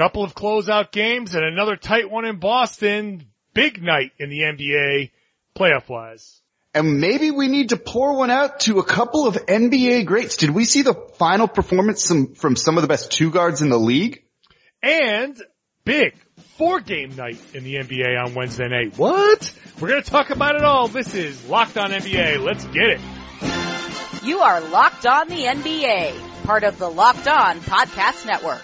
couple of closeout games and another tight one in Boston. Big night in the NBA playoff wise. And maybe we need to pour one out to a couple of NBA greats. Did we see the final performance from some of the best two guards in the league? And big four game night in the NBA on Wednesday night. What? We're going to talk about it all. This is Locked On NBA. Let's get it. You are Locked On the NBA, part of the Locked On Podcast Network.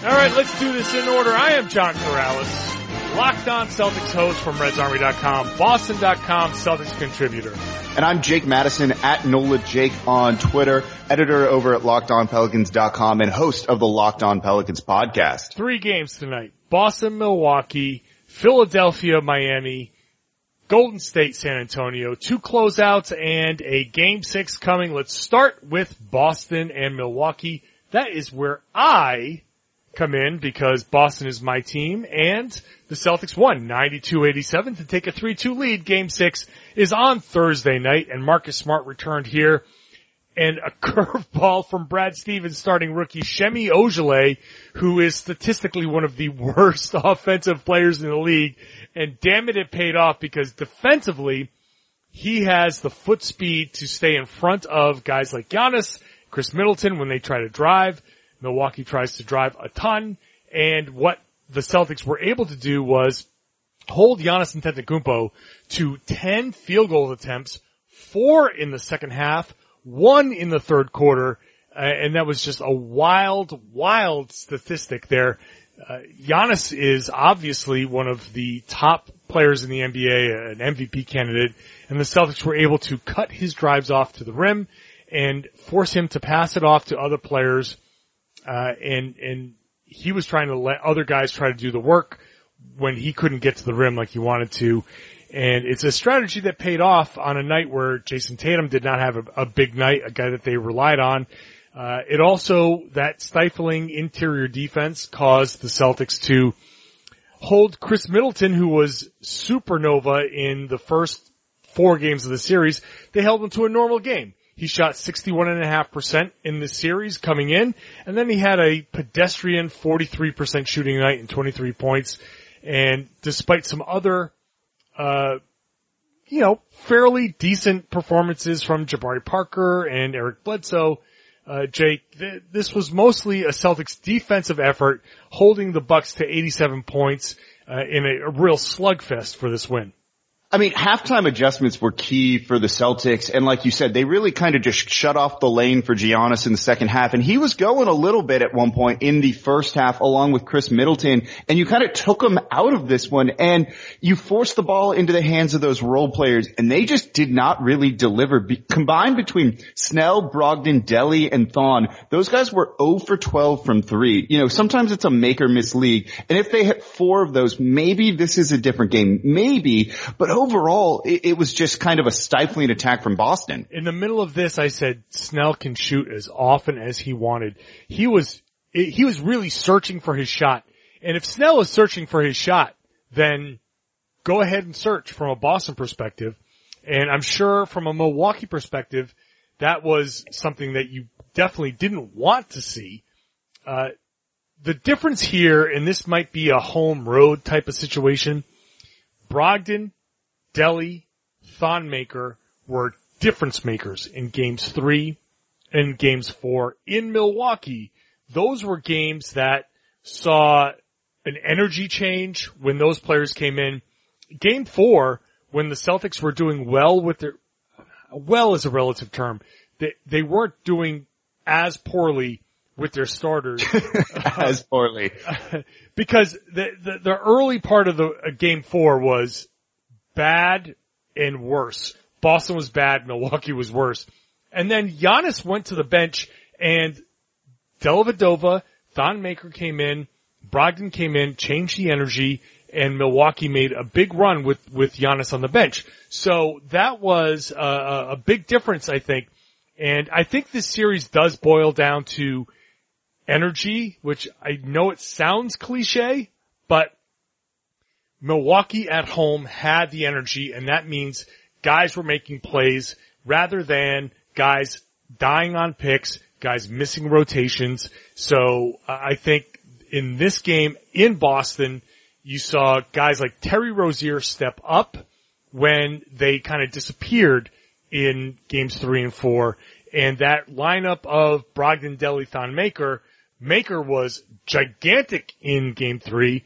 All right, let's do this in order. I am John Karalis. Locked On Celtics host from RedsArmy.com, Boston.com Celtics contributor. And I'm Jake Madison at NOLA Jake on Twitter, editor over at LockedOnPelicans.com and host of the Locked On Pelicans podcast. Three games tonight. Boston, Milwaukee, Philadelphia, Miami, Golden State, San Antonio, two closeouts and a game six coming. Let's start with Boston and Milwaukee. That is where I come in because Boston is my team and the Celtics won 92-87 to take a 3-2 lead. Game six is on Thursday night and Marcus Smart returned here and a curveball from Brad Stevens starting rookie Semi Ojeleye, who is statistically one of the worst offensive players in the league. And damn it, it paid off because defensively, he has the foot speed to stay in front of guys like Giannis, Khris Middleton when they try to drive. Milwaukee tries to drive a ton. And what the Celtics were able to do was hold Giannis Antetokounmpo to 10 field goal attempts, four in the second half, one in the third quarter, uh, and that was just a wild, wild statistic there. Uh, Giannis is obviously one of the top players in the NBA, an MVP candidate, and the Celtics were able to cut his drives off to the rim and force him to pass it off to other players uh, and and he was trying to let other guys try to do the work when he couldn't get to the rim like he wanted to. And it's a strategy that paid off on a night where Jayson Tatum did not have a, a big night, a guy that they relied on. Uh, it also, that stifling interior defense caused the Celtics to hold Khris Middleton, who was supernova in the first four games of the series. They held him to a normal game. He shot 61.5% in the series coming in, and then he had a pedestrian 43% shooting night and 23 points. And despite some other, uh, you know, fairly decent performances from Jabari Parker and Eric Bledsoe, uh, Jake, th- this was mostly a Celtics defensive effort holding the Bucks to 87 points uh, in a, a real slugfest for this win. I mean, halftime adjustments were key for the Celtics. And like you said, they really kind of just shut off the lane for Giannis in the second half. And he was going a little bit at one point in the first half along with Khris Middleton. And you kind of took him out of this one and you forced the ball into the hands of those role players and they just did not really deliver. Be- combined between Snell, Brogdon, Delly, and Thon, those guys were 0 for 12 from three. You know, sometimes it's a make or miss league. And if they hit four of those, maybe this is a different game. Maybe, but overall, it, it, was just kind of a stifling attack from Boston. In the middle of this, I said Snell can shoot as often as he wanted. He was, he was really searching for his shot. And if Snell is searching for his shot, then go ahead and search from a Boston perspective. And I'm sure from a Milwaukee perspective, that was something that you definitely didn't want to see. Uh, the difference here, and this might be a home road type of situation, Brogdon Delly, Thon Maker were difference makers in games three and games four in Milwaukee. Those were games that saw an energy change when those players came in. Game four, when the Celtics were doing well with their, well is a relative term, they, they weren't doing as poorly with their starters. as poorly. because the, the, the early part of the uh, game four was bad and worse. Boston was bad, Milwaukee was worse. And then Giannis went to the bench and Dellavedova, Thon Maker came in, Brogdon came in, changed the energy, and Milwaukee made a big run with, with Giannis on the bench. So that was a, a big difference, I think. And I think this series does boil down to energy, which I know it sounds cliche, but Milwaukee at home had the energy and that means guys were making plays rather than guys dying on picks, guys missing rotations. So I think in this game in Boston, you saw guys like Terry Rozier step up when they kind of disappeared in games three and four. And that lineup of Brogdon, Delly, Thon Maker, Maker was gigantic in game three.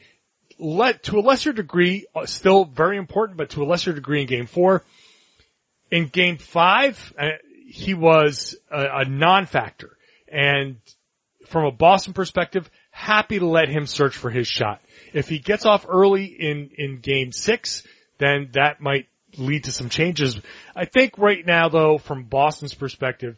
Let, to a lesser degree, uh, still very important, but to a lesser degree in game four. In game five, uh, he was a, a non-factor. And from a Boston perspective, happy to let him search for his shot. If he gets off early in, in game six, then that might lead to some changes. I think right now though, from Boston's perspective,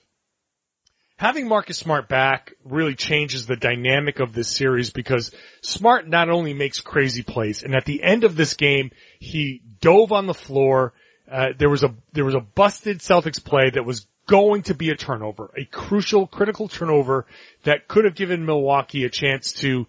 having Marcus Smart back really changes the dynamic of this series because Smart not only makes crazy plays, and at the end of this game, he dove on the floor. Uh, there was a there was a busted Celtics play that was going to be a turnover, a crucial, critical turnover that could have given Milwaukee a chance to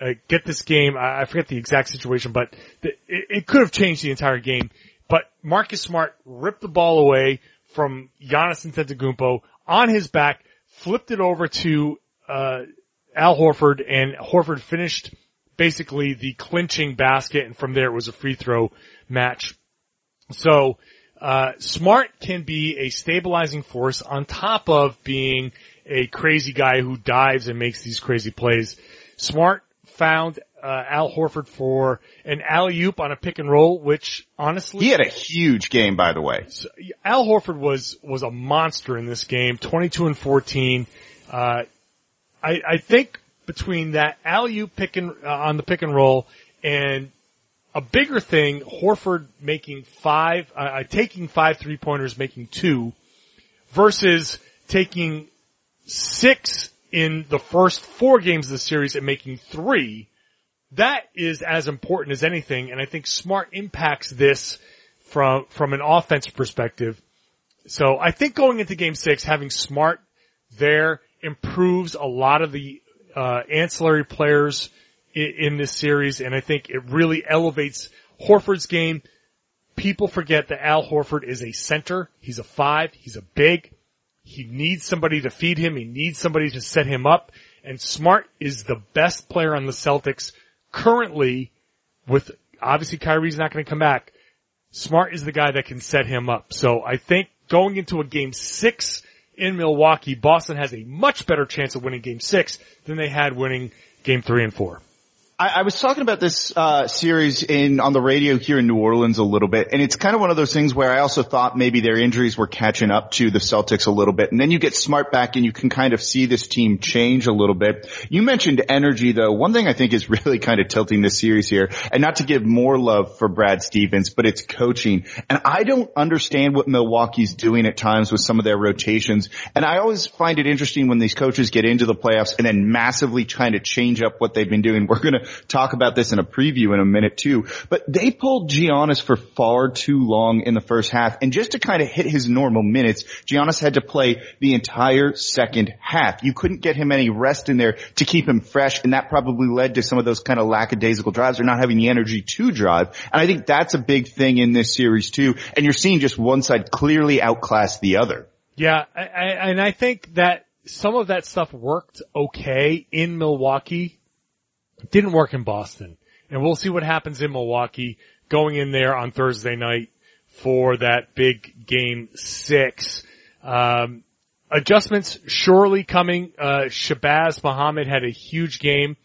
uh, get this game. I, I, forget the exact situation, but it, it could have changed the entire game. But Marcus Smart ripped the ball away from Giannis Antetokounmpo on his back, flipped it over to uh, Al Horford, and Horford finished basically the clinching basket, and from there it was a free throw match. So uh, Smart can be a stabilizing force on top of being a crazy guy who dives and makes these crazy plays. Smart found uh, Al Horford for an alley oop on a pick and roll, which honestly he had a huge game, by the way. So, Al Horford was was a monster in this game, twenty two and fourteen. Uh, I, I think between that alley oop pick and uh, on the pick and roll and a bigger thing, Horford making five, uh, uh, taking five three pointers, making two, versus taking six in the first four games of the series and making three. That is as important as anything, and I think Smart impacts this from from an offensive perspective. So I think going into Game Six, having Smart there improves a lot of the uh, ancillary players in, in this series, and I think it really elevates Horford's game. People forget that Al Horford is a center. He's a five. He's a big. He needs somebody to feed him. He needs somebody to set him up. And Smart is the best player on the Celtics currently with obviously Kyrie's not going to come back. Smart is the guy that can set him up. So I think going into a game six in Milwaukee, Boston has a much better chance of winning game six than they had winning game three and four. I, I was talking about this uh, series in on the radio here in New Orleans a little bit, and it's kind of one of those things where I also thought maybe their injuries were catching up to the Celtics a little bit, and then you get Smart back, and you can kind of see this team change a little bit. You mentioned energy, though. One thing I think is really kind of tilting this series here, and not to give more love for Brad Stevens, but it's coaching, and I don't understand what Milwaukee's doing at times with some of their rotations, and I always find it interesting when these coaches get into the playoffs and then massively trying to change up what they've been doing. We're gonna talk about this in a preview in a minute too, but they pulled Giannis for far too long in the first half. And just to kind of hit his normal minutes, Giannis had to play the entire second half. You couldn't get him any rest in there to keep him fresh. And that probably led to some of those kind of lackadaisical drives or not having the energy to drive. And I think that's a big thing in this series too. And you're seeing just one side clearly outclass the other. Yeah. I, I, and I think that some of that stuff worked okay in Milwaukee didn't work in Boston. And we'll see what happens in Milwaukee going in there on Thursday night for that big game six. Um, adjustments surely coming. Uh, Shabazz Muhammad had a huge game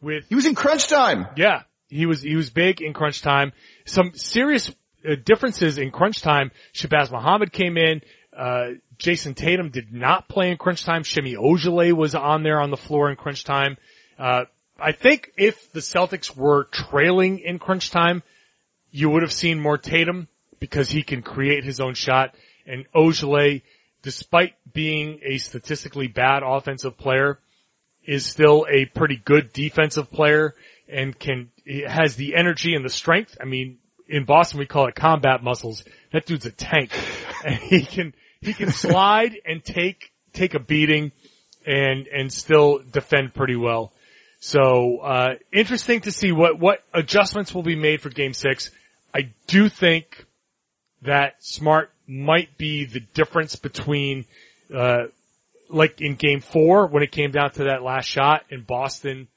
with. He was in crunch time. Yeah. He was, he was big in crunch time. Some serious uh, differences in crunch time. Shabazz Muhammad came in. Uh, Jayson Tatum did not play in crunch time. Semi Ojeleye was on there on the floor in crunch time. Uh, I think if the Celtics were trailing in crunch time, you would have seen more Tatum because he can create his own shot. And Ojeleye, despite being a statistically bad offensive player, is still a pretty good defensive player and can, has the energy and the strength. I mean, in Boston we call it combat muscles. That dude's a tank. And he can, he can slide and take, take a beating and, and still defend pretty well. So, uh, interesting to see what, what adjustments will be made for game six. I do think that Smart might be the difference between, uh, like in game four, when it came down to that last shot in Boston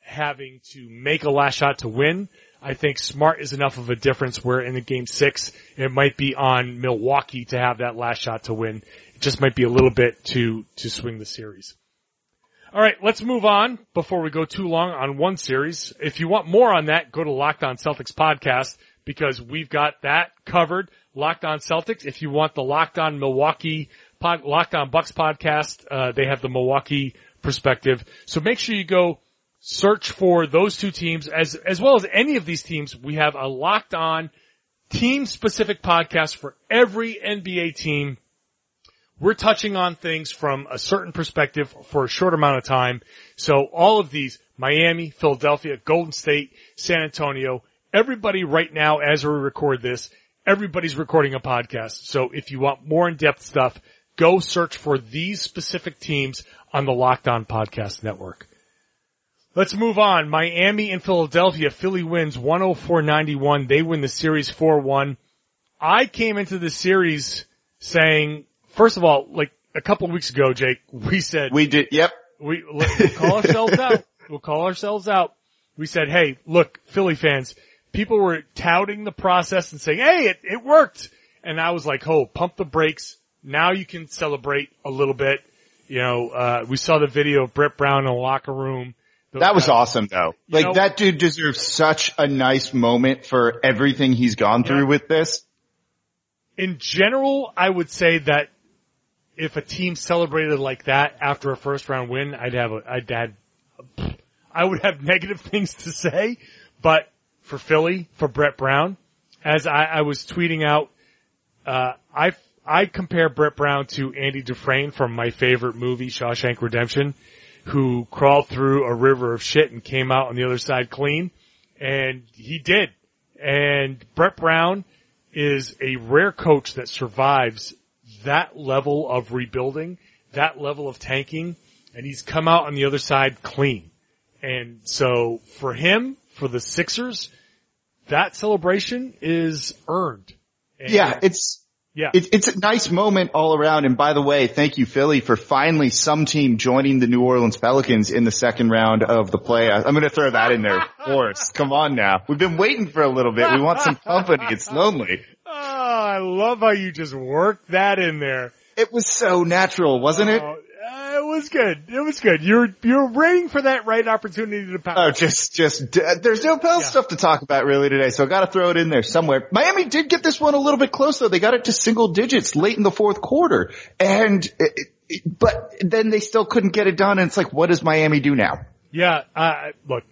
having to make a last shot to win, I think smart is enough of a difference where in the game six, it might be on Milwaukee to have that last shot to win. It just might be a little bit to, to swing the series. All right, let's move on before we go too long on one series. If you want more on that, go to Locked On Celtics podcast because we've got that covered. Locked On Celtics. If you want the Locked On Milwaukee pod, Locked On Bucks podcast, uh, they have the Milwaukee perspective. So make sure you go search for those two teams as, as well as any of these teams. We have a Locked On team specific podcast for every NBA team we're touching on things from a certain perspective for a short amount of time. So all of these, Miami, Philadelphia, Golden State, San Antonio, everybody right now as we record this, everybody's recording a podcast. So if you want more in-depth stuff, go search for these specific teams on the Locked On Podcast Network. Let's move on. Miami and Philadelphia. Philly wins 104-91. They win the series 4-1. I came into the series saying first of all, like a couple of weeks ago, Jake, we said we did. Yep. We we'll call ourselves out. We'll call ourselves out. We said, hey, look, Philly fans, people were touting the process and saying, hey, it, it worked. And I was like, oh, pump the brakes. Now you can celebrate a little bit. You know, uh, we saw the video of Brett Brown in the locker room. That was awesome though. Like know, that dude deserves such a nice moment for everything he's gone through yeah. with this. In general, I would say that if a team celebrated like that after a first round win, I'd have a, I'd have, I would have negative things to say, but for Philly, for Brett Brown, as I, I was tweeting out, uh, I, I compare Brett Brown to Andy Dufresne from my favorite movie, Shawshank Redemption, who crawled through a river of shit and came out on the other side clean. And he did. And Brett Brown is a rare coach that survives that level of rebuilding, that level of tanking, and he's come out on the other side clean. And so for him, for the Sixers, that celebration is earned. And yeah, it's, yeah. It's, it's a nice moment all around. And by the way, thank you, Philly, for finally some team joining the New Orleans Pelicans in the second round of the playoffs. I'm going to throw that in there. Of course. Come on now. We've been waiting for a little bit. We want some company. It's lonely. I love how you just worked that in there. It was so natural, wasn't it? Oh, uh, it was good. It was good. You're you're waiting for that right opportunity to pounce. Oh, just just uh, there's no Pels yeah. stuff to talk about really today, so I got to throw it in there somewhere. Miami did get this one a little bit close though. They got it to single digits late in the fourth quarter, and it, it, but then they still couldn't get it done. And it's like, what does Miami do now? Yeah, uh, look.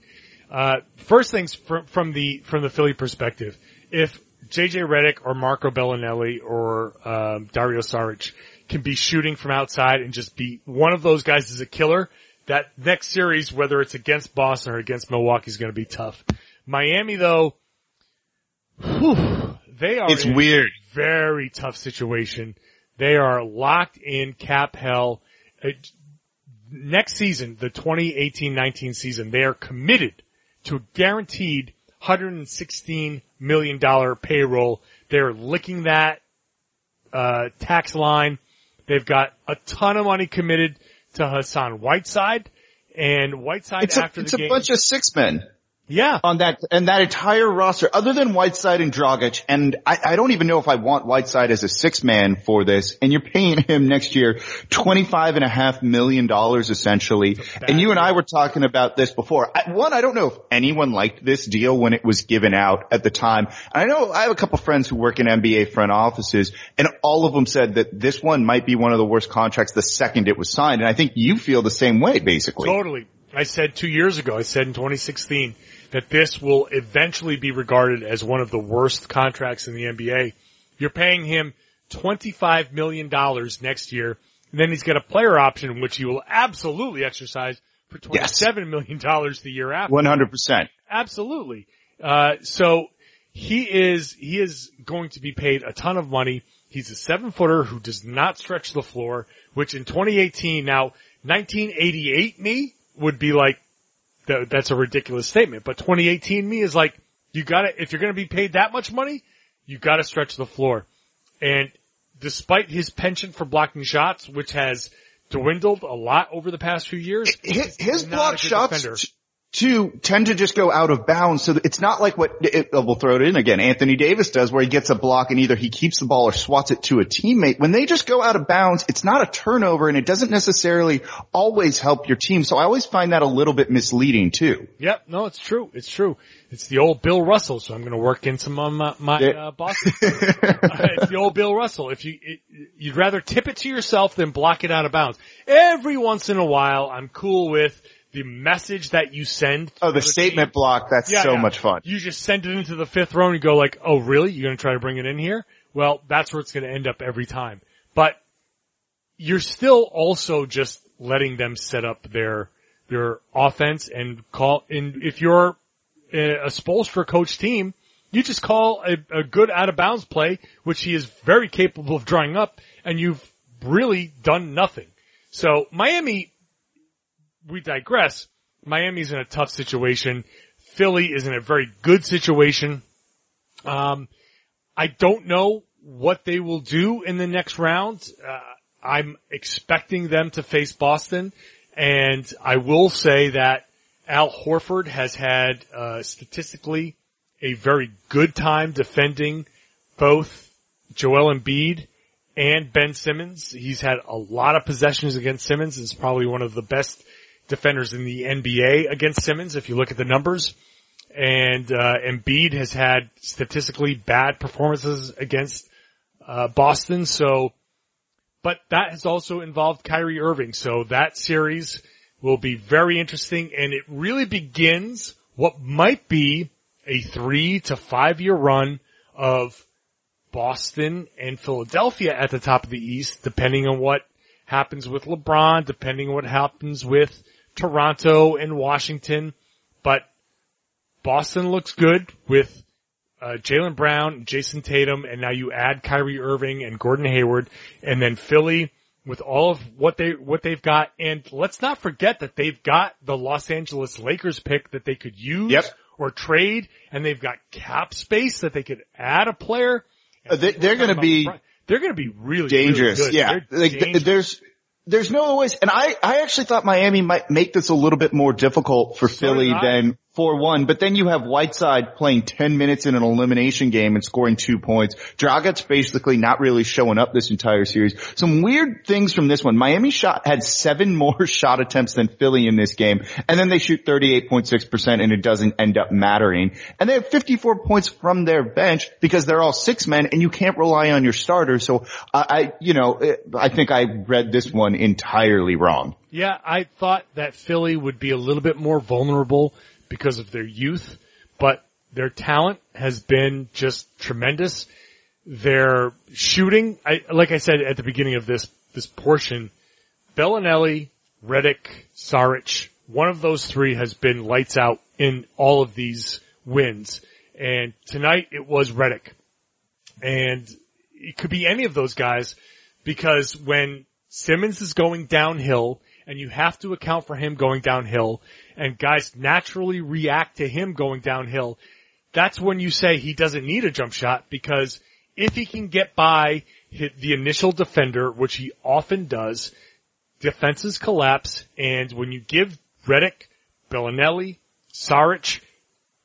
Uh, first things from, from the from the Philly perspective, if JJ Redick or Marco Belinelli or um, Dario Saric can be shooting from outside and just be one of those guys is a killer. That next series, whether it's against Boston or against Milwaukee, is going to be tough. Miami, though, whew, they are it's weird, very tough situation. They are locked in cap hell. It, next season, the 2018-19 season, they are committed to a guaranteed 116 million dollar payroll. They're licking that uh, tax line. They've got a ton of money committed to Hassan Whiteside, and Whiteside it's after the game. It's a bunch of six men. Yeah. On that, and that entire roster, other than Whiteside and Dragic, and I, I don't even know if I want Whiteside as a six man for this, and you're paying him next year twenty-five and a half million dollars essentially. And you and I were talking about this before. I, one, I don't know if anyone liked this deal when it was given out at the time. I know I have a couple friends who work in NBA front offices, and all of them said that this one might be one of the worst contracts the second it was signed. And I think you feel the same way, basically. Totally. I said two years ago, I said in 2016, that this will eventually be regarded as one of the worst contracts in the NBA. You're paying him $25 million next year. And then he's got a player option, which he will absolutely exercise for twenty-seven million dollars the year after. 100%. Absolutely. Uh, so he is, he is going to be paid a ton of money. He's a seven footer who does not stretch the floor, which in 2018, now 1988 me would be like, that, that's a ridiculous statement. But 2018 me is like, you gotta, if you're gonna be paid that much money, you gotta stretch the floor. And despite his penchant for blocking shots, which has dwindled a lot over the past few years. His, his block shots defender. t- too tend to just go out of bounds. So it's not like what it, we'll throw it in again. Anthony Davis does, where he gets a block and either he keeps the ball or swats it to a teammate. When they just go out of bounds, it's not a turnover, and it doesn't necessarily always help your team. So I always find that a little bit misleading too. Yep, no, it's true. It's true. It's the old Bill Russell, so I'm going to work in some of my, my uh, Boston. it's the old Bill Russell. If you, it, you'd rather tip it to yourself than block it out of bounds. Every once in a while, I'm cool with the message that you send. Oh, the team. statement block, that's Yeah, so yeah. much fun. You just send it into the fifth row and you go like, oh really? You're going to try to bring it in here? Well, that's where it's going to end up every time. But you're still also just letting them set up their, their offense and call, and if you're a a Spoelstra coach team, you just call a, a good out of bounds play, which he is very capable of drawing up, and you've really done nothing. So Miami, we digress. Miami's in a tough situation. Philly is in a very good situation. Um, I don't know what they will do in the next round. Uh, I'm expecting them to face Boston, and I will say that Al Horford has had uh, statistically a very good time defending both Joel Embiid and Ben Simmons. He's had a lot of possessions against Simmons. Is probably one of the best defenders in the NBA against Simmons if you look at the numbers. And uh, Embiid has had statistically bad performances against uh, Boston. So, but that has also involved Kyrie Irving. So that series will be very interesting, and it really begins what might be a three to five year run of Boston and Philadelphia at the top of the East, depending on what happens with LeBron, depending on what happens with Toronto and Washington. But Boston looks good with uh, Jaylen Brown, Jayson Tatum, and now you add Kyrie Irving and Gordon Hayward, and then Philly with all of what they what they've got. And let's not forget that they've got the Los Angeles Lakers pick that they could use Yep. or trade, and they've got cap space that they could add a player. Uh, they- they're gonna be they're going to be really dangerous. really yeah, They're like dangerous. there's there's no other ways. And I I actually thought Miami might make this a little bit more difficult for Philly than four one. But then you have Whiteside playing ten minutes in an elimination game and scoring two points. Dragic's basically not really showing up this entire series. Some weird things from this one. Miami shot had seven more shot attempts than Philly in this game, and then they shoot thirty eight point six percent, and it doesn't end up mattering. And they have fifty four points from their bench because they're all six men, and you can't rely on your starters. So I, I you know, I think I read this one entirely wrong. Yeah, I thought that Philly would be a little bit more vulnerable because of their youth, but their talent has been just tremendous. Their shooting, I, like I said at the beginning of this, this portion, Belinelli, Redick, Saric, one of those three has been lights out in all of these wins. And tonight it was Redick. And it could be any of those guys because when Simmons is going downhill and you have to account for him going downhill and guys naturally react to him going downhill, that's when you say he doesn't need a jump shot because if he can get by hit the initial defender, which he often does, defenses collapse and when you give Redick, Belinelli, Saric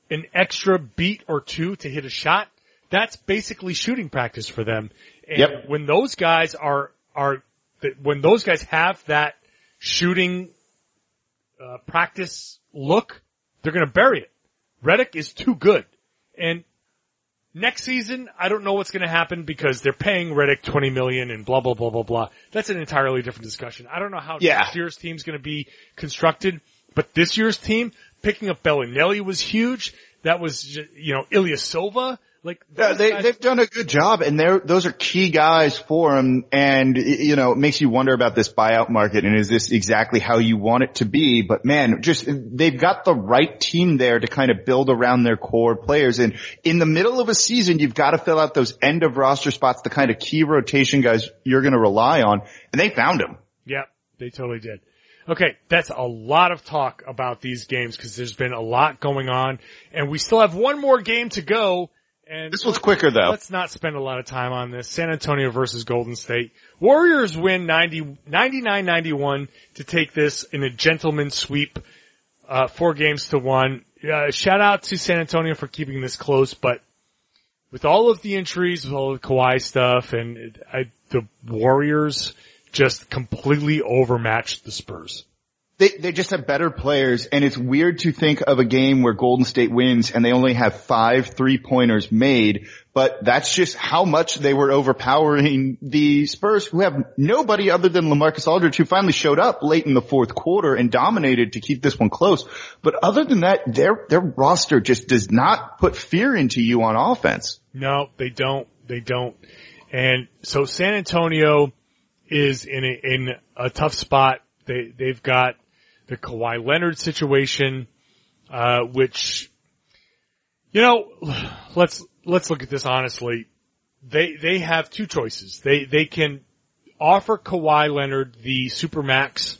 an extra beat or two to hit a shot, that's basically shooting practice for them. And Yep. when those guys are, are, when those guys have that shooting, uh, practice look, they're gonna bury it. Redick is too good. And next season, I don't know what's gonna happen because they're paying Redick 20 million and blah, blah, blah, blah, blah. That's an entirely different discussion. I don't know how Yeah. next year's team's gonna be constructed, but this year's team, picking up Belinelli was huge. That was, you know, Ilyasova. Like, Yeah, they, guys- they've done a good job and they're, those are key guys for them. And, you know, it makes you wonder about this buyout market and is this exactly how you want it to be? But man, just, they've got the right team there to kind of build around their core players. And in the middle of a season, you've got to fill out those end of roster spots, the kind of key rotation guys you're going to rely on. And they found them. Yep, they totally did. Okay, that's a lot of talk about these games because there's been a lot going on, and we still have one more game to go. And This was quicker though. let's not spend a lot of time on this. San Antonio versus Golden State. Warriors win 90, 99-91 to take this in a gentleman sweep, uh, four games to one. Uh, shout out to San Antonio for keeping this close, but with all of the injuries, with all the Kawhi stuff, and I, the Warriors just completely overmatched the Spurs. They, they just have better players and it's weird to think of a game where Golden State wins and they only have five three pointers made, but that's just how much they were overpowering the Spurs who have nobody other than LaMarcus Aldridge who finally showed up late in the fourth quarter and dominated to keep this one close. But other than that, their, their roster just does not put fear into you on offense. No, they don't. They don't. And so San Antonio is in a, in a tough spot. They, they've got the Kawhi Leonard situation, uh, which, you know, let's, let's look at this honestly. They, they have two choices. They, they can offer Kawhi Leonard the Supermax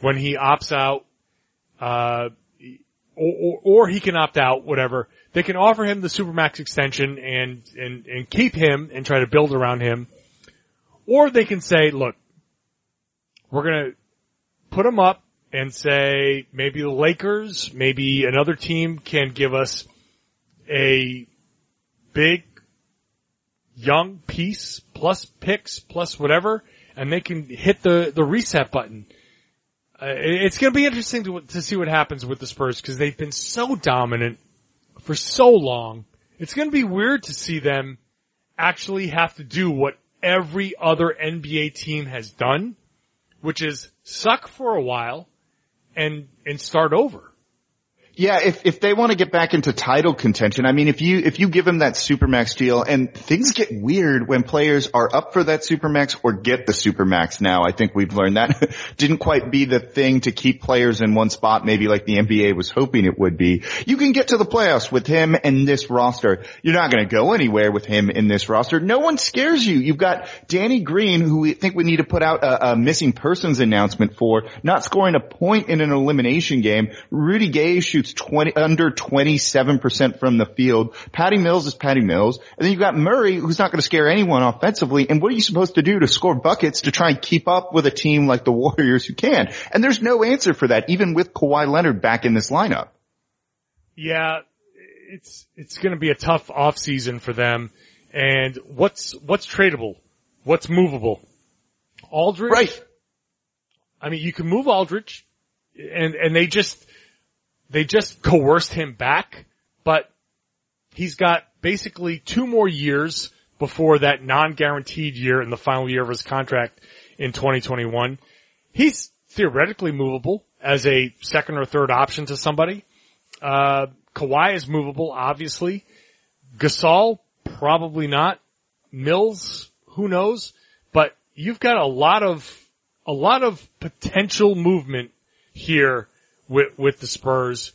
when he opts out, uh, or, or, or he can opt out, whatever. They can offer him the Supermax extension and, and, and keep him and try to build around him. Or they can say, look, we're gonna put him up and say maybe the Lakers, maybe another team can give us a big young piece plus picks plus whatever and they can hit the, the reset button. Uh, it's going to be interesting to, to see what happens with the Spurs because they've been so dominant for so long. It's going to be weird to see them actually have to do what every other NBA team has done, which is suck for a while and, and start over. Yeah, if if they want to get back into title contention, I mean, if you if you give them that supermax deal, and things get weird when players are up for that supermax or get the supermax. Now, I think we've learned that didn't quite be the thing to keep players in one spot, maybe like the NBA was hoping it would be. You can get to the playoffs with him and this roster. You're not going to go anywhere with him in this roster. No one scares you. You've got Danny Green, who we think we need to put out a, a missing persons announcement for, not scoring a point in an elimination game. Rudy Gay shoots shoots 20, under 27% from the field. Patty Mills is Patty Mills. And then you've got Murray who's not going to scare anyone offensively. And what are you supposed to do to score buckets to try and keep up with a team like the Warriors who can? And there's no answer for that even with Kawhi Leonard back in this lineup. Yeah, it's, it's going to be a tough off season for them. And what's, what's tradable? What's movable? Aldridge? Right. I mean, you can move Aldridge and, and they just, they just coerced him back, but he's got basically two more years before that non-guaranteed year in the final year of his contract in 2021. He's theoretically movable as a second or third option to somebody. Uh, Kawhi is movable, obviously. Gasol, probably not. Mills, who knows? But you've got a lot of, a lot of potential movement here with, with the Spurs.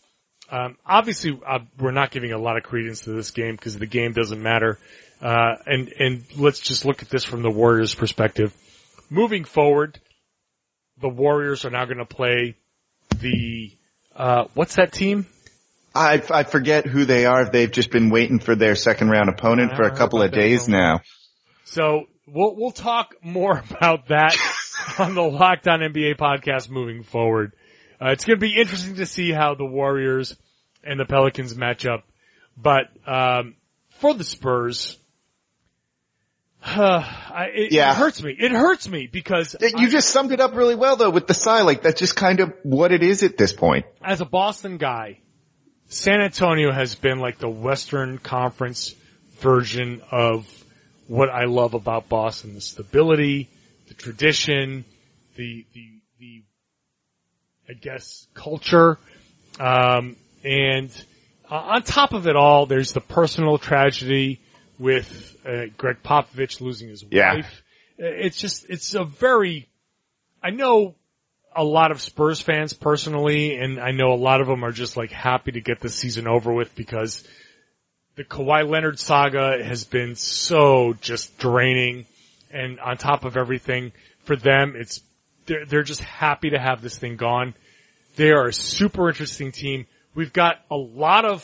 Um, obviously, uh, we're not giving a lot of credence to this game because the game doesn't matter. Uh, and and let's just look at this from the Warriors' perspective. Moving forward, the Warriors are now going to play the uh, what's that team? I I forget who they are. They've just been waiting for their second round opponent for a couple of days now. So we'll we'll talk more about that on the Locked On NBA podcast moving forward. Uh, it's going to be interesting to see how the Warriors and the Pelicans match up. But um, for the Spurs, uh, I, it, Yeah. it hurts me. It hurts me because You just summed it up really well though with the sigh. Like that's just kind of what it is at this point. as a Boston guy, San Antonio has been like the Western Conference version of what I love about Boston: the stability, the tradition, the the the I guess culture, um, and uh, on top of it all, there's the personal tragedy with uh, Gregg Popovich losing his Yeah. wife. It's just it's a very I know a lot of Spurs fans personally, and I know a lot of them are just like happy to get the season over with because the Kawhi Leonard saga has been so just draining, and on top of everything, for them, it's they're they're just happy to have this thing gone. They are a super interesting team. We've got a lot of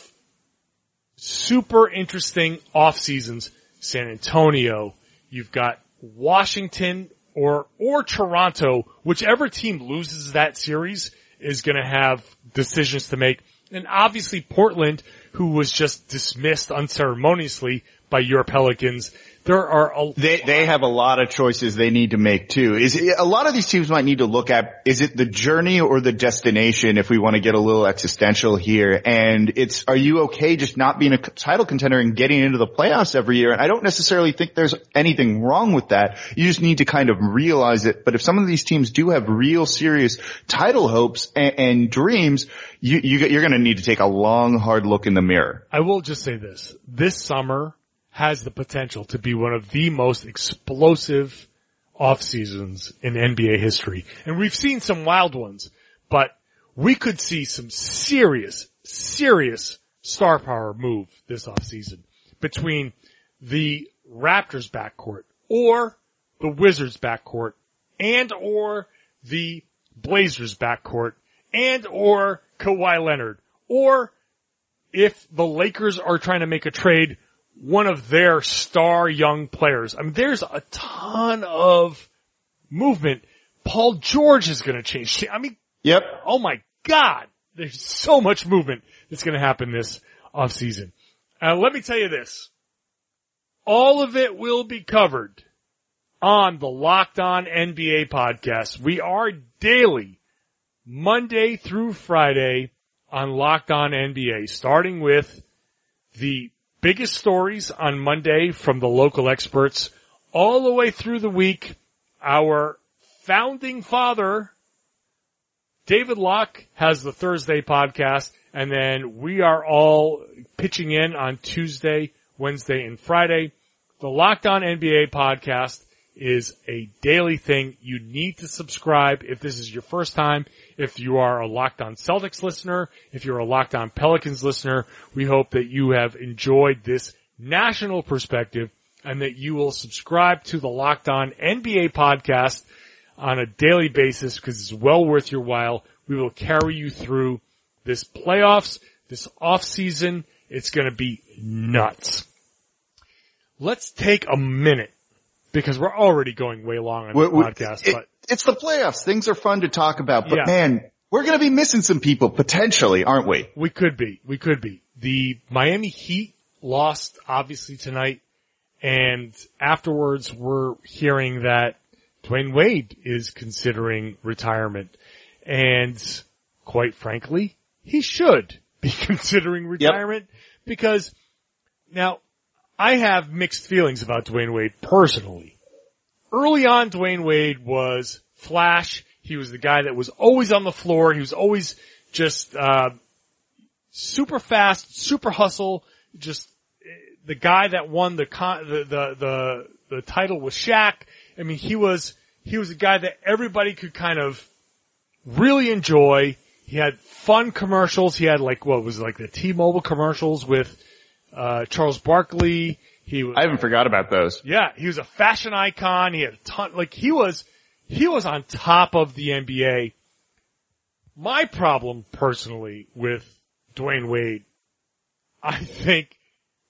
super interesting off seasons. San Antonio, you've got Washington or, or Toronto, whichever team loses that series is going to have decisions to make. And obviously Portland, who was just dismissed unceremoniously by your Pelicans, there are a, They they have a lot of choices they need to make too. Is it, a lot of these teams might need to look at is it the journey or the destination if we want to get a little existential here. And it's are you okay just not being a title contender and getting into the playoffs every year? And I don't necessarily think there's anything wrong with that. You just need to kind of realize it. But if some of these teams do have real serious title hopes and, and dreams, you, you you're going to need to take a long hard look in the mirror. I will just say this. This summer has the potential to be one of the most explosive off seasons in NBA history. And we've seen some wild ones, but we could see some serious, serious star power move this off season between the Raptors backcourt or the Wizards backcourt and or the Blazers backcourt and or Kawhi Leonard or if the Lakers are trying to make a trade one of their star young players. I mean, there's a ton of movement. Paul George is going to change. I mean, Yep. oh my God, there's so much movement that's going to happen this offseason. Uh, let me tell you this. All of it will be covered on the Locked On NBA podcast. We are daily, Monday through Friday on Locked On NBA, starting with the biggest stories on Monday from the local experts all the way through the week. Our founding father, David Locke, has the Thursday podcast and then we are all pitching in on Tuesday, Wednesday, and Friday. The Locked On NBA podcast is a daily thing. You need to subscribe if this is your first time. If you are a Locked On Celtics listener, if you're a Locked On Pelicans listener, we hope that you have enjoyed this national perspective and that you will subscribe to the Locked On NBA podcast on a daily basis because it's well worth your while. We will carry you through this playoffs, this off season. It's going to be nuts. Let's take a minute because we're already going way long on the podcast, it- but it's the playoffs. Things are fun to talk about, but Yeah. man, we're going to be missing some people potentially, aren't we? we could be, we could be. The Miami Heat lost obviously tonight and afterwards we're hearing that Dwyane Wade is considering retirement and quite frankly, he should be considering retirement because now I have mixed feelings about Dwyane Wade personally. Early on, Dwyane Wade was flash. He was the guy that was always on the floor. He was always just, uh, super fast, super hustle, just eh, the guy that won the con- the, the, the, the title with Shaq. I mean, he was, he was a guy that everybody could kind of really enjoy. He had fun commercials. He had like, what was it, like the T-Mobile commercials with, uh, Charles Barkley. He was, I haven't forgot about those. yeah, he was a fashion icon. He had a ton, like he was, he was on top of the NBA. My problem personally with Dwyane Wade, I think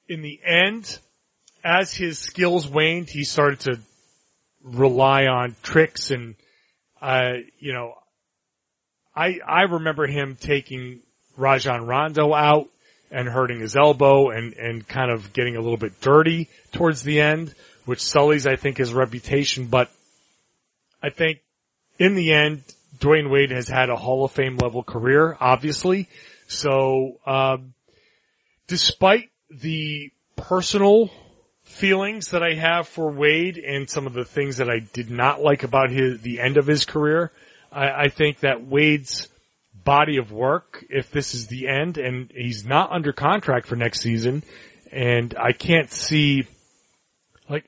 in the end, as his skills waned, he started to rely on tricks and, uh, you know, I, I remember him taking Rajon Rondo out and hurting his elbow and, and kind of getting a little bit dirty towards the end, which sullies, I think, his reputation. But I think in the end, Dwyane Wade has had a Hall of Fame level career, obviously. So, um, despite the personal feelings that I have for Wade and some of the things that I did not like about his, the end of his career, I, I think that Wade's body of work, if this is the end and he's not under contract for next season, and I can't see, like,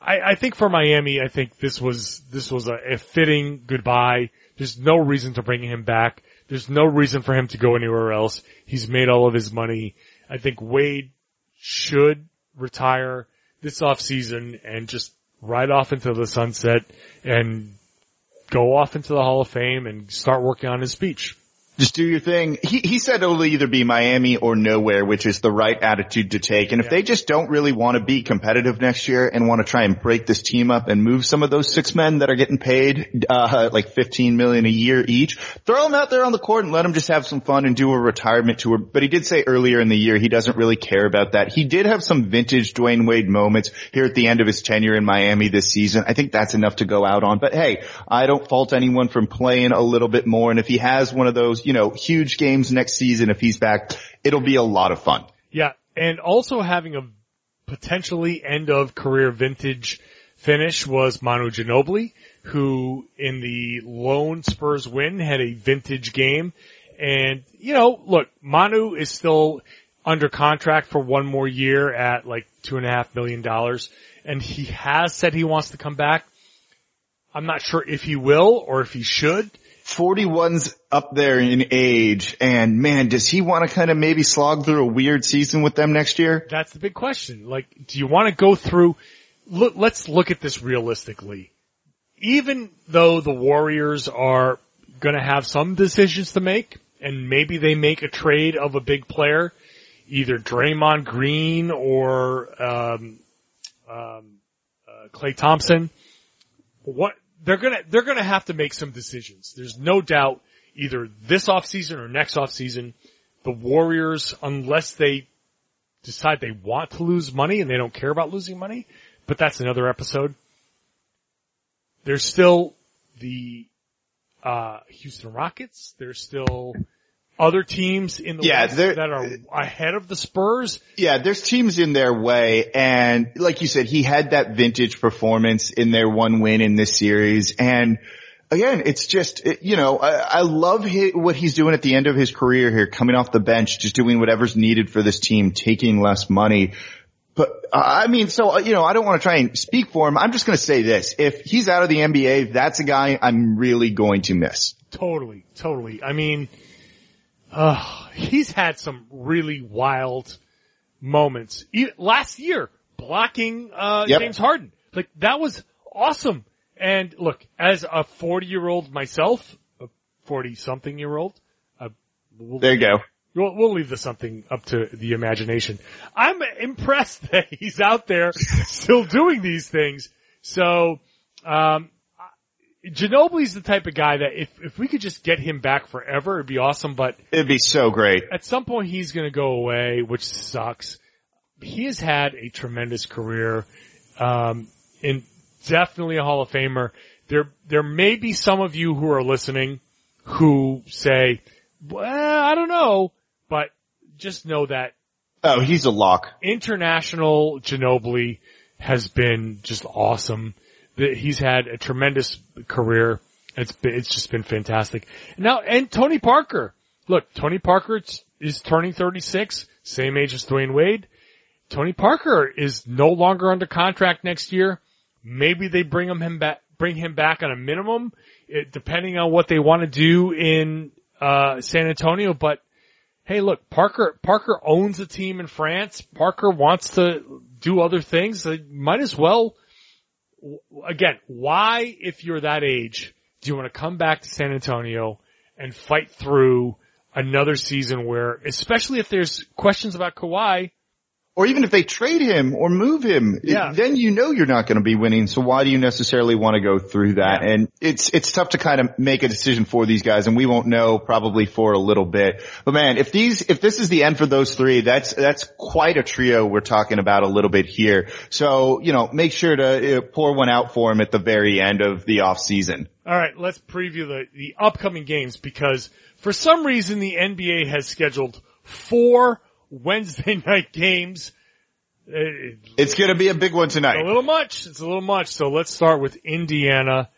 I, I think for Miami, I think this was, this was a, a fitting goodbye. There's no reason to bring him back. There's no reason for him to go anywhere else. He's made all of his money. I think Wade should retire this off season and just ride off into the sunset and go off into the Hall of Fame and start working on his speech. Just do your thing. He, he said it'll either be Miami or nowhere, which is the right attitude to take. And if Yeah. they just don't really want to be competitive next year and want to try and break this team up and move some of those six men that are getting paid, uh, like 15 million a year each, throw them out there on the court and let them just have some fun and do a retirement tour. But he did say earlier in the year he doesn't really care about that. He did have some vintage Dwyane Wade moments here at the end of his tenure in Miami this season. I think that's enough to go out on. But hey, I don't fault anyone from playing a little bit more. And if he has one of those, you know, huge games next season, if he's back, it'll be a lot of fun. Yeah, and also having a potentially end of career vintage finish was Manu Ginobili, who in the lone Spurs win had a vintage game. And, you know, look, Manu is still under contract for one more year at like two and a half million dollars. And he has said he wants to come back. I'm not sure if he will or if he should. 41's up there in age and man, does he want to kind of maybe slog through a weird season with them next year? That's the big question. Like, do you want to go through, look, let's look at this realistically. Even though the Warriors are going to have some decisions to make, and maybe they make a trade of a big player, either Draymond Green or um, um, uh, Klay Thompson, what they're gonna they're gonna have to make some decisions. There's no doubt either this offseason or next offseason, the Warriors, unless they decide they want to lose money and they don't care about losing money, but that's another episode. There's still the uh, Houston Rockets. There's still other teams in the Yeah, West that are ahead of the Spurs. Yeah, there's teams in their way and like you said, he had that vintage performance in their one win in this series and again, it's just, it- you know, I, I love hi what he's doing at the end of his career here, coming off the bench, just doing whatever's needed for this team, taking less money. But uh, I mean, so uh, you know, I don't want to try and speak for him. I'm just going to say this: if he's out of the NBA, that's a guy I'm really going to miss. Totally, totally. I mean, uh, he's had some really wild moments. Last year, blocking uh, Yep. James Harden, like that was awesome. And look, as a 40 year old myself, a 40 something year old, uh, we'll, There you go. we'll, we'll leave the something up to the imagination. I'm impressed that he's out there still doing these things. So, um, Ginobili's the type of guy that if, if we could just get him back forever, it'd be awesome, but It'd be so great. at some point he's gonna go away, which sucks. He has had a tremendous career, um, and definitely a Hall of Famer. There, there may be some of you who are listening who say, well, I don't know, but just know that Oh, he's a lock. international Ginobili has been just awesome. He's had a tremendous career. It's been, it's just been fantastic. Now, and Tony Parker. Look, Tony Parker is turning 36, same age as Dwyane Wade. Tony Parker is no longer under contract next year. Maybe they bring him, back, bring him back on a minimum, it, depending on what they want to do in, uh, San Antonio, but hey, look, Parker, Parker owns a team in France. Parker wants to do other things. They might as well, again, why, if you're that age, do you want to come back to San Antonio and fight through another season where, especially if there's questions about Kawhi, Or even if they trade him or move him, Yeah. then you know you're not going to be winning. So why do you necessarily want to go through that? Yeah. And it's, it's tough to kind of make a decision for these guys and we won't know probably for a little bit. But man, if these, if this is the end for those three, that's, that's quite a trio we're talking about a little bit here. So, you know, make sure to uh, pour one out for him at the very end of the off season. All right, let's preview the, the upcoming games because for some reason the NBA has scheduled four Wednesday night games. Uh, It's going to be a big one tonight. a little much. It's a little much. So let's start with Indiana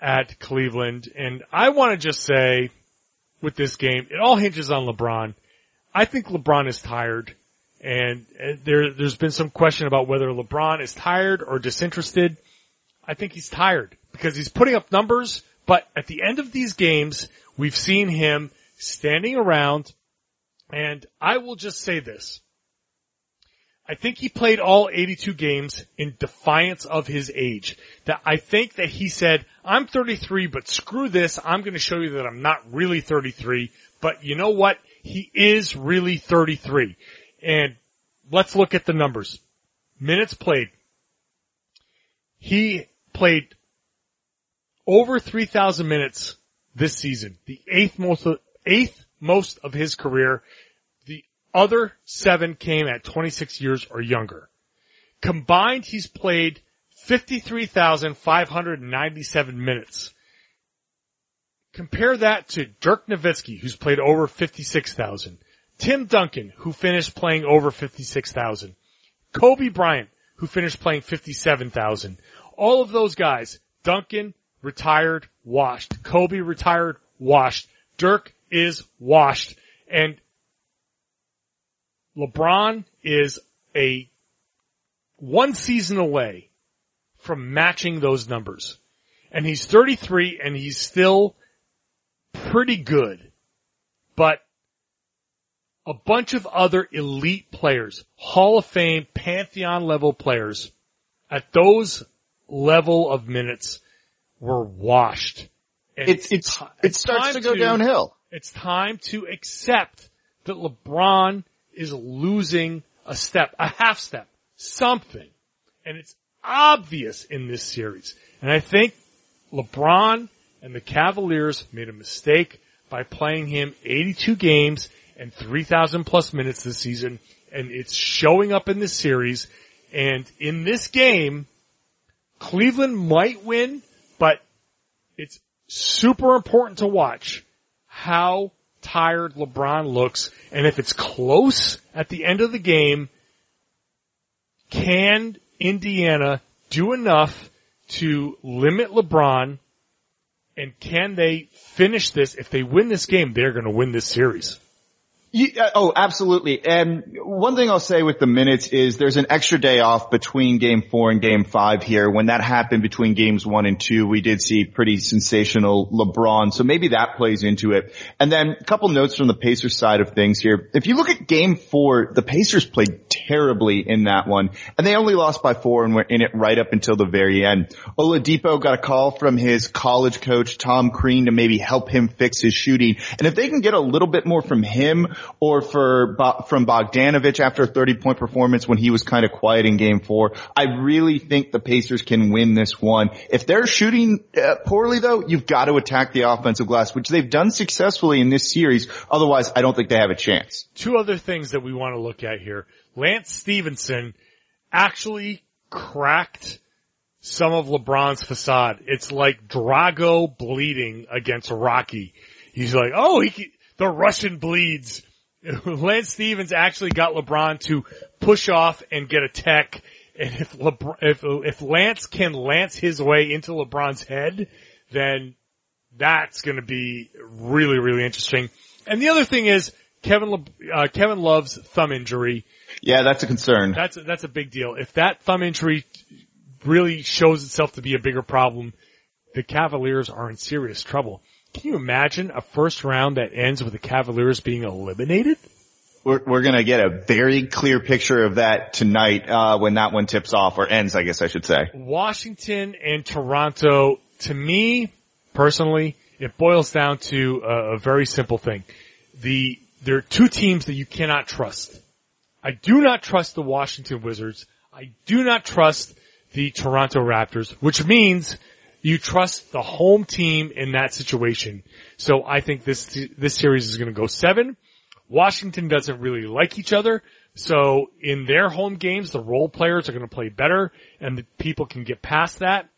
at Cleveland. And I want to just say with this game, it all hinges on LeBron. I think LeBron is tired and uh, there, there's been some question about whether LeBron is tired or disinterested. I think he's tired because he's putting up numbers, but at the end of these games, we've seen him standing around and I will just say this. I think he played all 82 games in defiance of his age. That I think that he said, I'm 33, but screw this. I'm going to show you that I'm not really 33. But you know what? He is really 33. And let's look at the numbers. Minutes played. He played over 3,000 minutes this season, the eighth most, eighth most of his career. The other seven came at 26 years or younger. Combined, he's played 53,597 minutes. Compare that to Dirk Nowitzki, who's played over 56,000. Tim Duncan, who finished playing over 56,000. Kobe Bryant, who finished playing 57,000. All of those guys, Duncan retired, washed. Kobe retired, washed. Dirk is washed. And LeBron is a one season away from matching those numbers. And he's 33 and he's still pretty good. But a bunch of other elite players, Hall of Fame, Pantheon level players at those level of minutes were washed. And it's, it's, it starts to go to, downhill. It's time to accept that LeBron is losing a step, a half step, something. And it's obvious in this series. And I think LeBron and the Cavaliers made a mistake by playing him 82 games and 3,000 plus minutes this season. And it's showing up in this series. And in this game, Cleveland might win, but it's super important to watch how tired LeBron looks. And if it's close at the end of the game, can Indiana do enough to limit LeBron? And can they finish this? If they win this game, they're going to win this series. Uh, oh, absolutely. And one thing I'll say with the minutes is there's an extra day off between game four and game five here. When that happened between games one and two, we did see pretty sensational LeBron. So maybe that plays into it. And then a couple notes from the Pacers side of things here. If you look at game four, the Pacers played terribly in that one and they only lost by four and were in it right up until the very end. Oladipo got a call from his college coach, Tom Crean, to maybe help him fix his shooting. And if they can get a little bit more from him, or for from Bogdanovich after a 30 point performance when he was kind of quiet in game four. I really think the Pacers can win this one. If they're shooting uh, poorly though, you've got to attack the offensive glass, which they've done successfully in this series. Otherwise, I don't think they have a chance. Two other things that we want to look at here. Lance Stephenson actually cracked some of LeBron's facade. It's like Drago bleeding against Rocky. He's like, oh, he, the Russian bleeds. Lance Stevens actually got LeBron to push off and get a tech. And if LeBron, if, if Lance can lance his way into LeBron's head, then that's going to be really, really interesting. And the other thing is Kevin, Le, uh, Kevin Love's thumb injury. Yeah, that's a concern. That's a, that's a big deal. If that thumb injury really shows itself to be a bigger problem, the Cavaliers are in serious trouble. Can you imagine a first round that ends with the Cavaliers being eliminated? We're, we're going to get a very clear picture of that tonight uh, when that one tips off or ends, I guess I should say. Washington and Toronto, to me personally, it boils down to a, a very simple thing. The there are two teams that you cannot trust. I do not trust the Washington Wizards. I do not trust the Toronto Raptors, which means you trust the home team in that situation. So I think this, this series is going to go seven. Washington doesn't really like each other. So in their home games, the role players are going to play better and the people can get past that.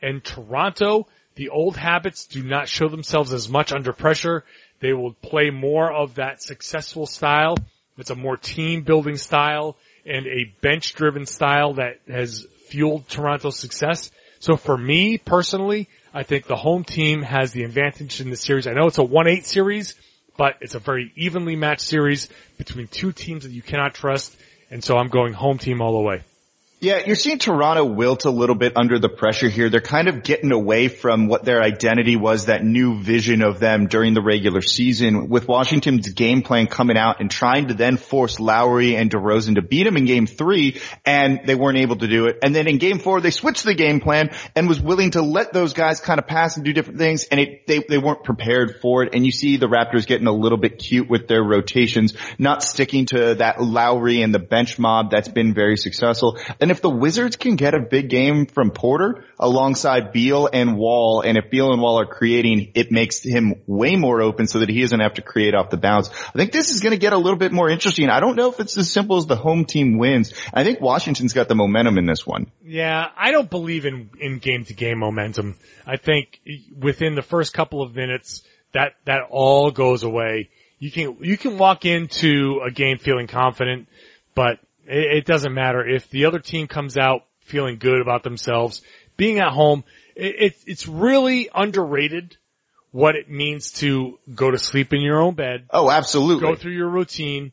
And Toronto, the old habits do not show themselves as much under pressure. They will play more of that successful style. It's a more team building style and a bench driven style that has fueled Toronto's success. So for me personally, I think the home team has the advantage in this series. I know it's a 1-8 series, but it's a very evenly matched series between two teams that you cannot trust. And so I'm going home team all the way. Yeah, you're seeing Toronto wilt a little bit under the pressure here. They're kind of getting away from what their identity was, that new vision of them during the regular season with Washington's game plan coming out and trying to then force Lowry and DeRozan to beat them in game three and they weren't able to do it. And then in game four, they switched the game plan and was willing to let those guys kind of pass and do different things and it, they, they weren't prepared for it. And you see the Raptors getting a little bit cute with their rotations, not sticking to that Lowry and the bench mob that's been very successful. And if the Wizards can get a big game from Porter alongside Beal and Wall, and if Beal and Wall are creating, it makes him way more open so that he doesn't have to create off the bounce. I think this is going to get a little bit more interesting. I don't know if it's as simple as the home team wins. I think Washington's got the momentum in this one. Yeah, I don't believe in, in game to game momentum. I think within the first couple of minutes, that, that all goes away. You can, you can walk into a game feeling confident, but it, it doesn't matter if the other team comes out feeling good about themselves. Being at home, it, it, it's really underrated what it means to go to sleep in your own bed. Oh, absolutely. Go through your routine,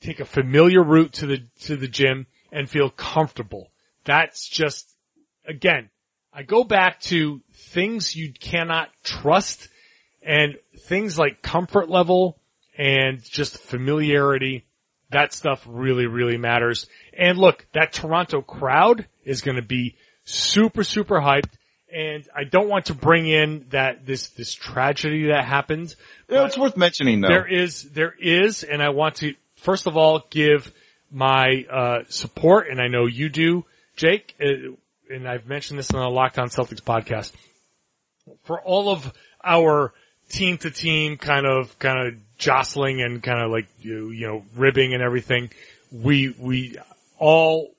take a familiar route to the, to the gym and feel comfortable. That's just, again, I go back to things you cannot trust and things like comfort level and just familiarity that stuff really, really matters. And look, that Toronto crowd is going to be super, super hyped. And I don't want to bring in that this this tragedy that happened. Yeah, it's worth mentioning though. There is there is, and I want to first of all give my uh, support, and I know you do, Jake. Uh, and I've mentioned this on the Locked On Celtics podcast. For all of our team to team kind of kind of jostling and kind of like you you know ribbing and everything. We we all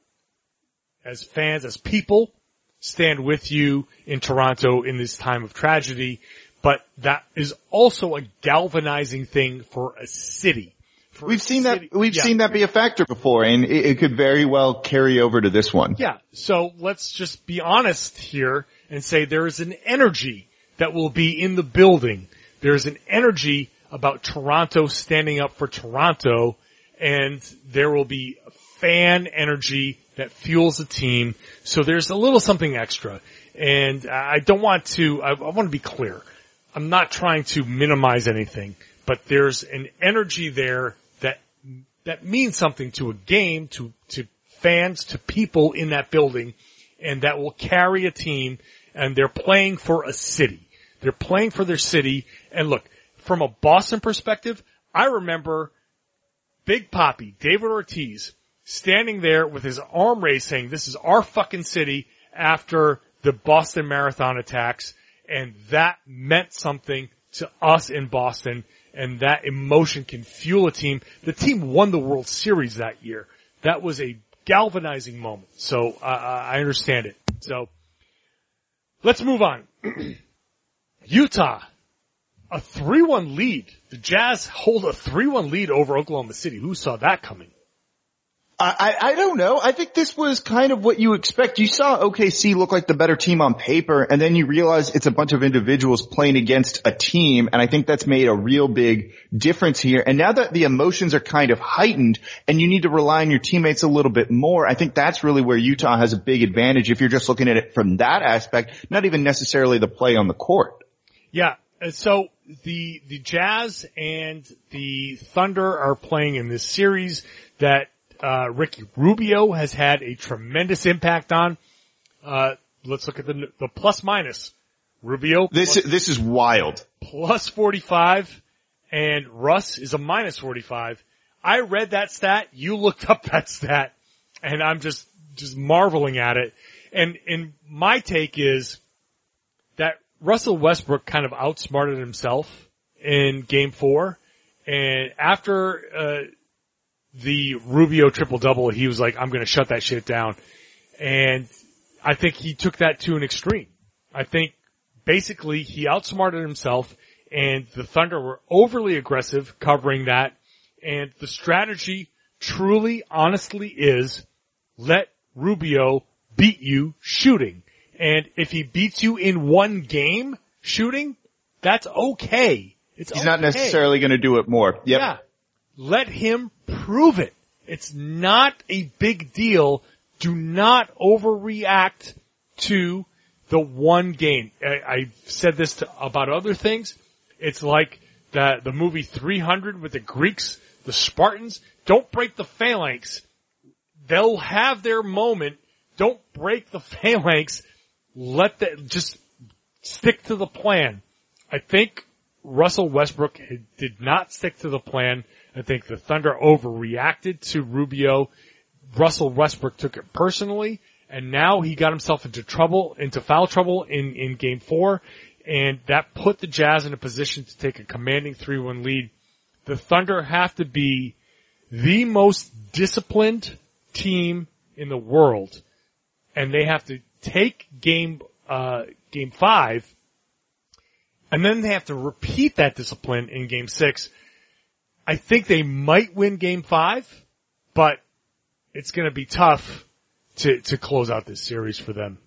as fans as people stand with you in Toronto in this time of tragedy, but that is also a galvanizing thing for a city. For we've a seen city. that we've Yeah. seen that be a factor before, and it, it could very well carry over to this one. Yeah. So let's just be honest here and say there is an energy that will be in the building. There's an energy about Toronto standing up for Toronto and there will be fan energy that fuels the team. So there's a little something extra. And I don't want to, I, I want to be clear. I'm not trying to minimize anything, but there's an energy there that, that means something to a game, to, to fans, to people in that building, and that will carry a team, and they're playing for a city. They're playing for their city, and look, from a Boston perspective, I remember Big Poppy, David Ortiz, standing there with his arm raised saying, this is our fucking city after the Boston Marathon attacks, and that meant something to us in Boston, and that emotion can fuel a team. The team won the World Series that year. That was a galvanizing moment. So uh, I understand it. So let's move on. Utah, a 3-1 lead. The Jazz hold a 3-1 lead over Oklahoma City. Who saw that coming? I, I I don't know. I think this was kind of what you expect. You saw OKC look like the better team on paper, and then you realize it's a bunch of individuals playing against a team, and I think that's made a real big difference here. And now that the emotions are kind of heightened, and you need to rely on your teammates a little bit more, I think that's really where Utah has a big advantage if you're just looking at it from that aspect, not even necessarily the play on the court. Yeah. uh, So the the Jazz and the Thunder are playing in this series that uh, Ricky Rubio has had a tremendous impact on. Uh, let's look at the the plus minus. Rubio This plus, this is wild. plus 45 and Russ is a minus 45. I read that stat. You looked up that stat and I'm just, just marveling at it. And, and my take is Russell Westbrook kind of outsmarted himself in game four. And after, uh, the Rubio triple double, he was like, I'm going to shut that shit down. And I think he took that to an extreme. I think basically he outsmarted himself and the Thunder were overly aggressive covering that. And the strategy truly, honestly is let Rubio beat you shooting. And if he beats you in one game shooting, that's okay. It's okay. He's not necessarily going to do it more. Yep. Yeah. Let him prove it. It's not a big deal do not overreact to the one game. I, I've said this to, about other things. It's like the, the movie 300 with the Greeks, the Spartans. Don't break the phalanx. They'll have their moment. Don't break the phalanx. Let that, just stick to the plan. I think Russell Westbrook did not stick to the plan. I think the Thunder overreacted to Rubio. Russell Westbrook took it personally and now he got himself into trouble, into foul trouble in, in game four, and that put the Jazz in a position to take a commanding 3-1 lead. The Thunder have to be the most disciplined team in the world, and they have to take game, uh, game five, and then they have to repeat that discipline in game six. I think they might win game five, but it's gonna be tough to, to close out this series for them.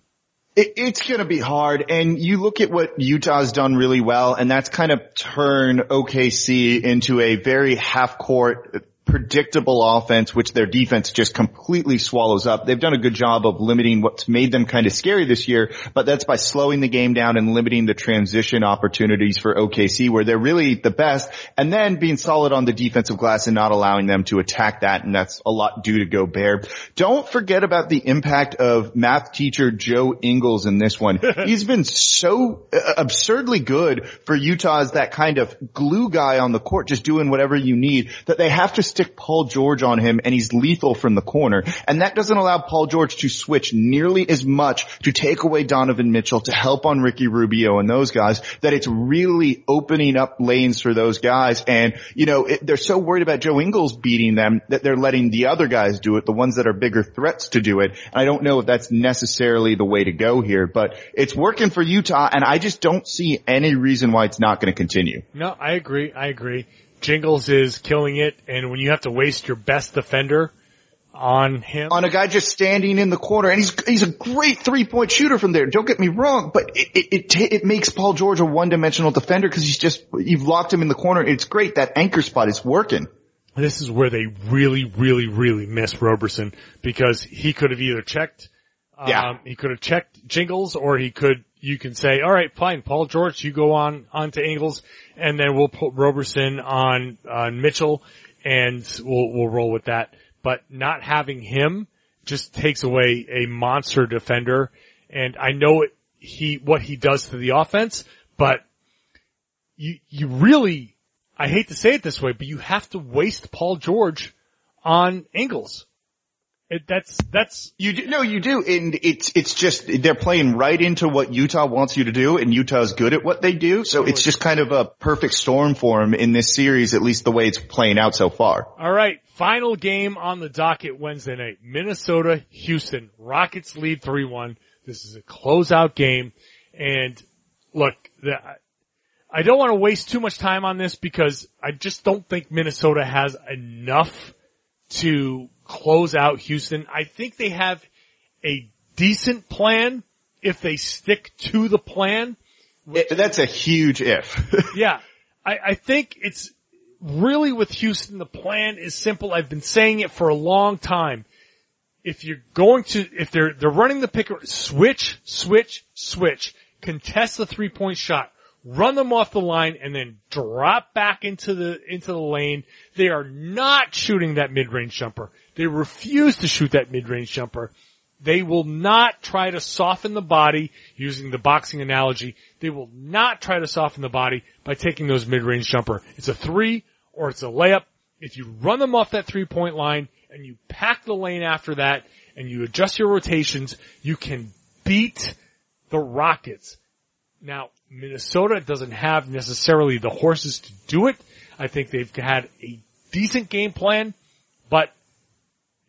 It, it's going to be hard. And you look at what Utah's done really well, and that's kind of turned OKC into a very half court predictable offense, which their defense just completely swallows up. They've done a good job of limiting what's made them kind of scary this year, but that's by slowing the game down and limiting the transition opportunities for OKC where they're really the best and then being solid on the defensive glass and not allowing them to attack that. And that's a lot due to Gobert. Don't forget about the impact of math teacher Joe Ingles in this one. He's been so uh, absurdly good for Utah as that kind of glue guy on the court, just doing whatever you need that they have to stick Paul George on him and he's lethal from the corner. And that doesn't allow Paul George to switch nearly as much to take away Donovan Mitchell to help on Ricky Rubio and those guys that it's really opening up lanes for those guys. And, you know, it, they're so worried about Joe Ingles beating them that they're letting the other guys do it, the ones that are bigger threats to do it. And I don't know if that's necessarily the way to go here, but it's working for Utah and I just don't see any reason why it's not going to continue. No, I agree. I agree. Jingles is killing it, and when you have to waste your best defender on him, on a guy just standing in the corner, and he's he's a great three point shooter from there. Don't get me wrong, but it it it, it makes Paul George a one dimensional defender because he's just you've locked him in the corner. It's great that anchor spot is working. This is where they really, really, really miss Roberson because he could have either checked, um, yeah. he could have checked Jingles, or he could you can say, all right, fine, Paul George, you go on on to Ingles, and then we'll put Roberson on on Mitchell, and we'll we'll roll with that. But not having him just takes away a monster defender, and I know it, he what he does to the offense, but you you really, I hate to say it this way, but you have to waste Paul George on Ingles. It, that's that's you do, no, you do, and it's it's just they're playing right into what Utah wants you to do, and Utah's good at what they do. So it's just kind of a perfect storm for them in this series, at least the way it's playing out so far. All right, final game on the docket Wednesday night: Minnesota, Houston. Rockets lead three one. This is a closeout game, and look, the, I don't want to waste too much time on this because I just don't think Minnesota has enough to close out Houston. I think they have a decent plan if they stick to the plan. Which, that's a huge if. yeah. I, I think it's really with Houston, the plan is simple. I've been saying it for a long time. If you're going to, if they're, they're running the pick, switch, switch, switch, contest the three point shot, run them off the line and then drop back into the, into the lane. They are not shooting that mid-range jumper. They refuse to shoot that mid-range jumper. They will not try to soften the body using the boxing analogy. They will not try to soften the body by taking those mid-range jumper. It's a three or it's a layup. If you run them off that three point line and you pack the lane after that and you adjust your rotations, you can beat the Rockets. Now, Minnesota doesn't have necessarily the horses to do it. I think they've had a decent game plan, but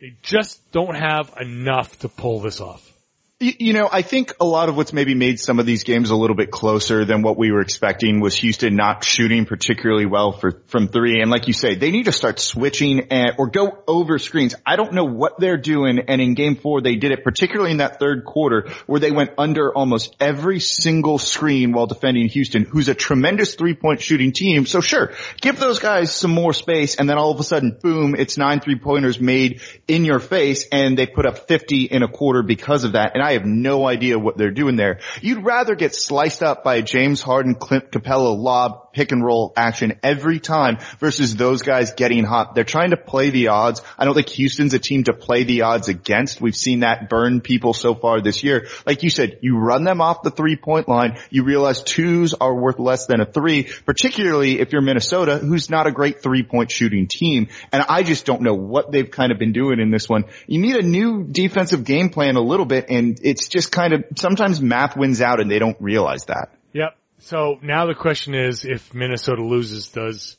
they just don't have enough to pull this off. You know, I think a lot of what's maybe made some of these games a little bit closer than what we were expecting was Houston not shooting particularly well for, from three. And like you say, they need to start switching and, or go over screens. I don't know what they're doing. And in game four, they did it particularly in that third quarter where they went under almost every single screen while defending Houston, who's a tremendous three point shooting team. So sure, give those guys some more space. And then all of a sudden, boom, it's nine three pointers made in your face and they put up 50 in a quarter because of that. And I have no idea what they're doing there. You'd rather get sliced up by a James Harden, Clint Capela lob pick and roll action every time versus those guys getting hot. They're trying to play the odds. I don't think Houston's a team to play the odds against. We've seen that burn people so far this year. Like you said, you run them off the three point line. You realize twos are worth less than a three, particularly if you're Minnesota, who's not a great three point shooting team. And I just don't know what they've kind of been doing in this one. You need a new defensive game plan a little bit and it's just kind of sometimes math wins out and they don't realize that. Yep. So now the question is, if Minnesota loses, does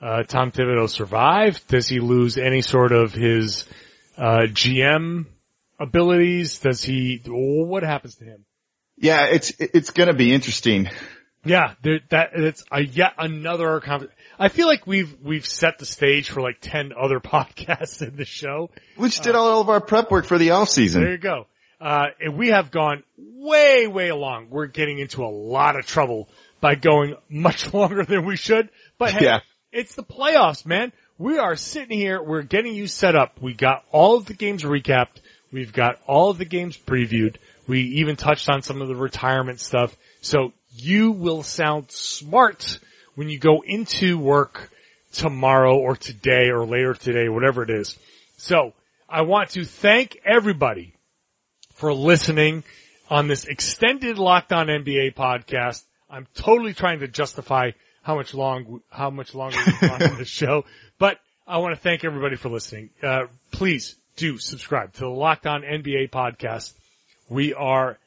uh, Tom Thibodeau survive? Does he lose any sort of his uh, GM abilities? Does he? What happens to him? Yeah, it's it's going to be interesting. Yeah, there, that it's a yet another. I feel like we've we've set the stage for like ten other podcasts in the show, which did uh, all of our prep work for the off season. There you go. Uh, and we have gone way, way along. We're getting into a lot of trouble by going much longer than we should. But hey, yeah. it's the playoffs, man. We are sitting here. We're getting you set up. We got all of the games recapped. We've got all of the games previewed. We even touched on some of the retirement stuff. So you will sound smart when you go into work tomorrow or today or later today, whatever it is. So I want to thank everybody for listening on this extended Locked On NBA podcast. I'm totally trying to justify how much long, how much longer we've gone on the show, but I want to thank everybody for listening. Uh, please do subscribe to the Locked On NBA podcast. We are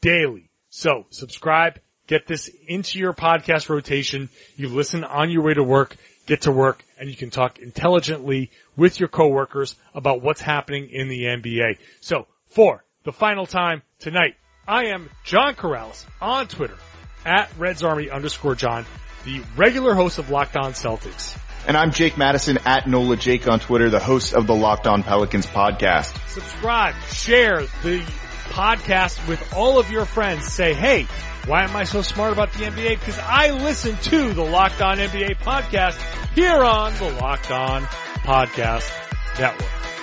daily. So subscribe, get this into your podcast rotation. You listen on your way to work, get to work, and you can talk intelligently with your coworkers about what's happening in the NBA. So for the final time tonight. I am John Karalis on Twitter at Reds Army underscore John, the regular host of Locked On Celtics. And I'm Jake Madison at NOLA Jake on Twitter, the host of the Locked On Pelicans podcast. Subscribe, share the podcast with all of your friends. Say, hey, why am I so smart about the NBA? Because I listen to the Locked On NBA podcast here on the Locked On Podcast Network.